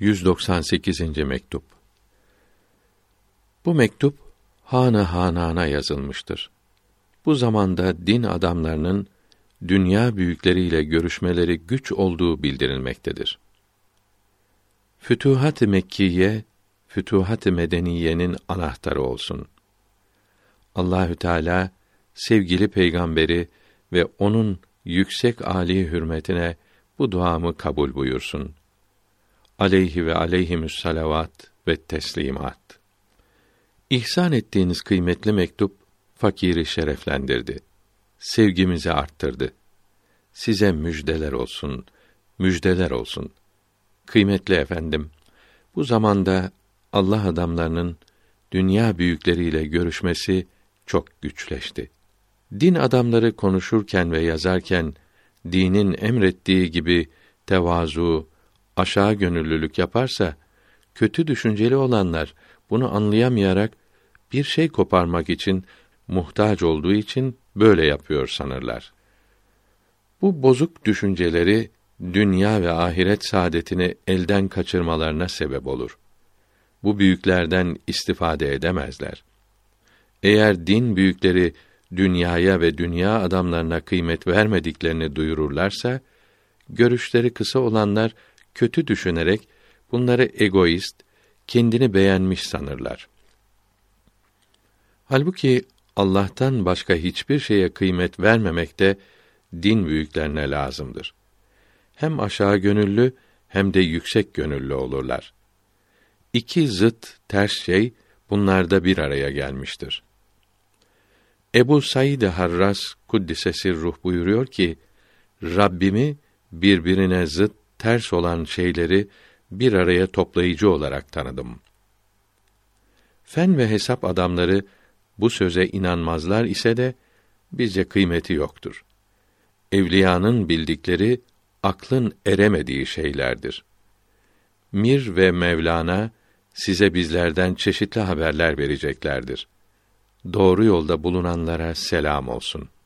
198. mektup. Bu mektup Hanı Hanan'a yazılmıştır. Bu zamanda din adamlarının dünya büyükleriyle görüşmeleri güç olduğu bildirilmektedir. Fütuhat-ı Mekkiye, Fütuhat-ı Medeniye'nin anahtarı olsun. Allahü Teala sevgili peygamberi ve onun yüksek âli hürmetine bu duamı kabul buyursun. Aleyhi ve aleyhimüs salavat ve teslimat. İhsan ettiğiniz kıymetli mektup fakiri şereflendirdi. Sevgimizi arttırdı. Size müjdeler olsun, müjdeler olsun. Kıymetli efendim, bu zamanda Allah adamlarının dünya büyükleriyle görüşmesi çok güçleşti. Din adamları konuşurken ve yazarken dinin emrettiği gibi tevazu, aşağı gönüllülük yaparsa kötü düşünceli olanlar bunu anlayamayarak bir şey koparmak için muhtaç olduğu için böyle yapıyor sanırlar. Bu bozuk düşünceleri dünya ve ahiret saadetini elden kaçırmalarına sebep olur. Bu büyüklerden istifade edemezler. Eğer din büyükleri dünyaya ve dünya adamlarına kıymet vermediklerini duyururlarsa, görüşleri kısa olanlar kötü düşünerek bunları egoist, kendini beğenmiş sanırlar. Halbuki Allah'tan başka hiçbir şeye kıymet vermemek de din büyüklerine lazımdır. Hem aşağı gönüllü hem de yüksek gönüllü olurlar. İki zıt ters şey bunlarda bir araya gelmiştir. Ebu Said Harras kuddisesi ruh buyuruyor ki Rabbimi birbirine zıt ters olan şeyleri bir araya toplayıcı olarak tanıdım. Fen ve hesap adamları bu söze inanmazlar ise de bizce kıymeti yoktur. Evliyanın bildikleri aklın eremediği şeylerdir. Mir ve Mevlana size bizlerden çeşitli haberler vereceklerdir. Doğru yolda bulunanlara selam olsun.''